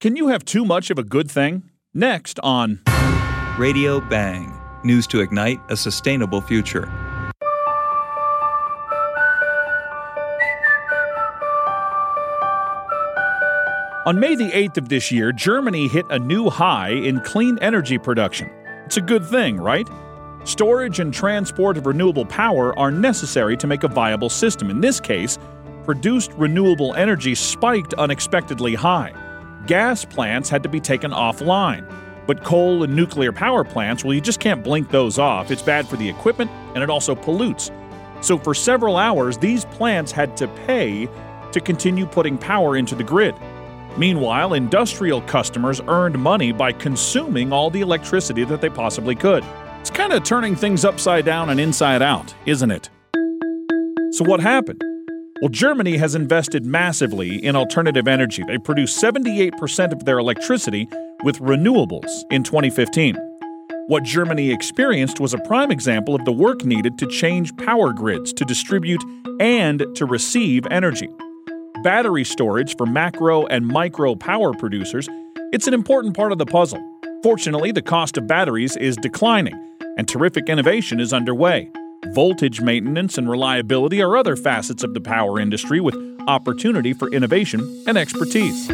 Can you have too much of a good thing? Next on Radio Bang. News to ignite a sustainable future. On May the 8th of this year, Germany hit a new high in clean energy production. It's a good thing, right? Storage and transport of renewable power are necessary to make a viable system. In this case, produced renewable energy spiked unexpectedly high. Gas plants had to be taken offline. But coal and nuclear power plants, well, you just can't blink those off. It's bad for the equipment and it also pollutes. So, for several hours, these plants had to pay to continue putting power into the grid. Meanwhile, industrial customers earned money by consuming all the electricity that they possibly could. It's kind of turning things upside down and inside out, isn't it? So, what happened? Well, Germany has invested massively in alternative energy. They produce 78% of their electricity with renewables in 2015. What Germany experienced was a prime example of the work needed to change power grids to distribute and to receive energy battery storage for macro and micro power producers, it's an important part of the puzzle. Fortunately, the cost of batteries is declining, and terrific innovation is underway. Voltage maintenance and reliability are other facets of the power industry with opportunity for innovation and expertise.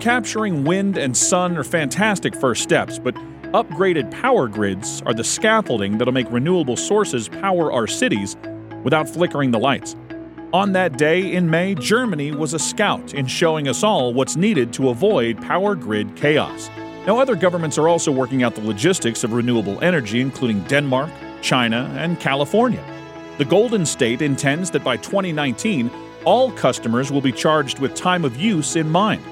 Capturing wind and sun are fantastic first steps, but upgraded power grids are the scaffolding that'll make renewable sources power our cities without flickering the lights. On that day in May, Germany was a scout in showing us all what's needed to avoid power grid chaos. Now, other governments are also working out the logistics of renewable energy, including Denmark, China, and California. The Golden State intends that by 2019, all customers will be charged with time of use in mind.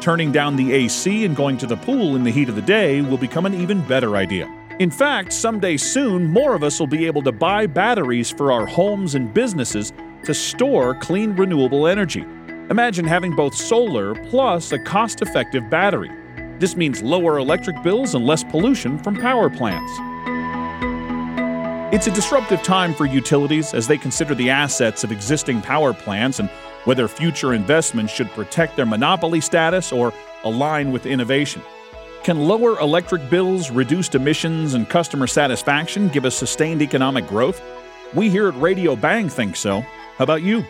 Turning down the AC and going to the pool in the heat of the day will become an even better idea. In fact, someday soon, more of us will be able to buy batteries for our homes and businesses to store clean renewable energy. Imagine having both solar plus a cost effective battery. This means lower electric bills and less pollution from power plants. It's a disruptive time for utilities as they consider the assets of existing power plants and whether future investments should protect their monopoly status or align with innovation. Can lower electric bills, reduced emissions, and customer satisfaction give us sustained economic growth? We here at Radio Bang think so. How about you?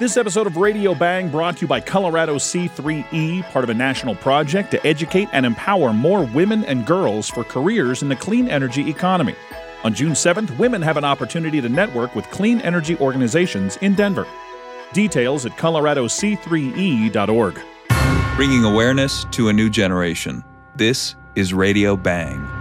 This episode of Radio Bang brought to you by Colorado C3E, part of a national project to educate and empower more women and girls for careers in the clean energy economy. On June 7th, women have an opportunity to network with clean energy organizations in Denver. Details at coloradoc3e.org. Bringing awareness to a new generation. This is Radio Bang.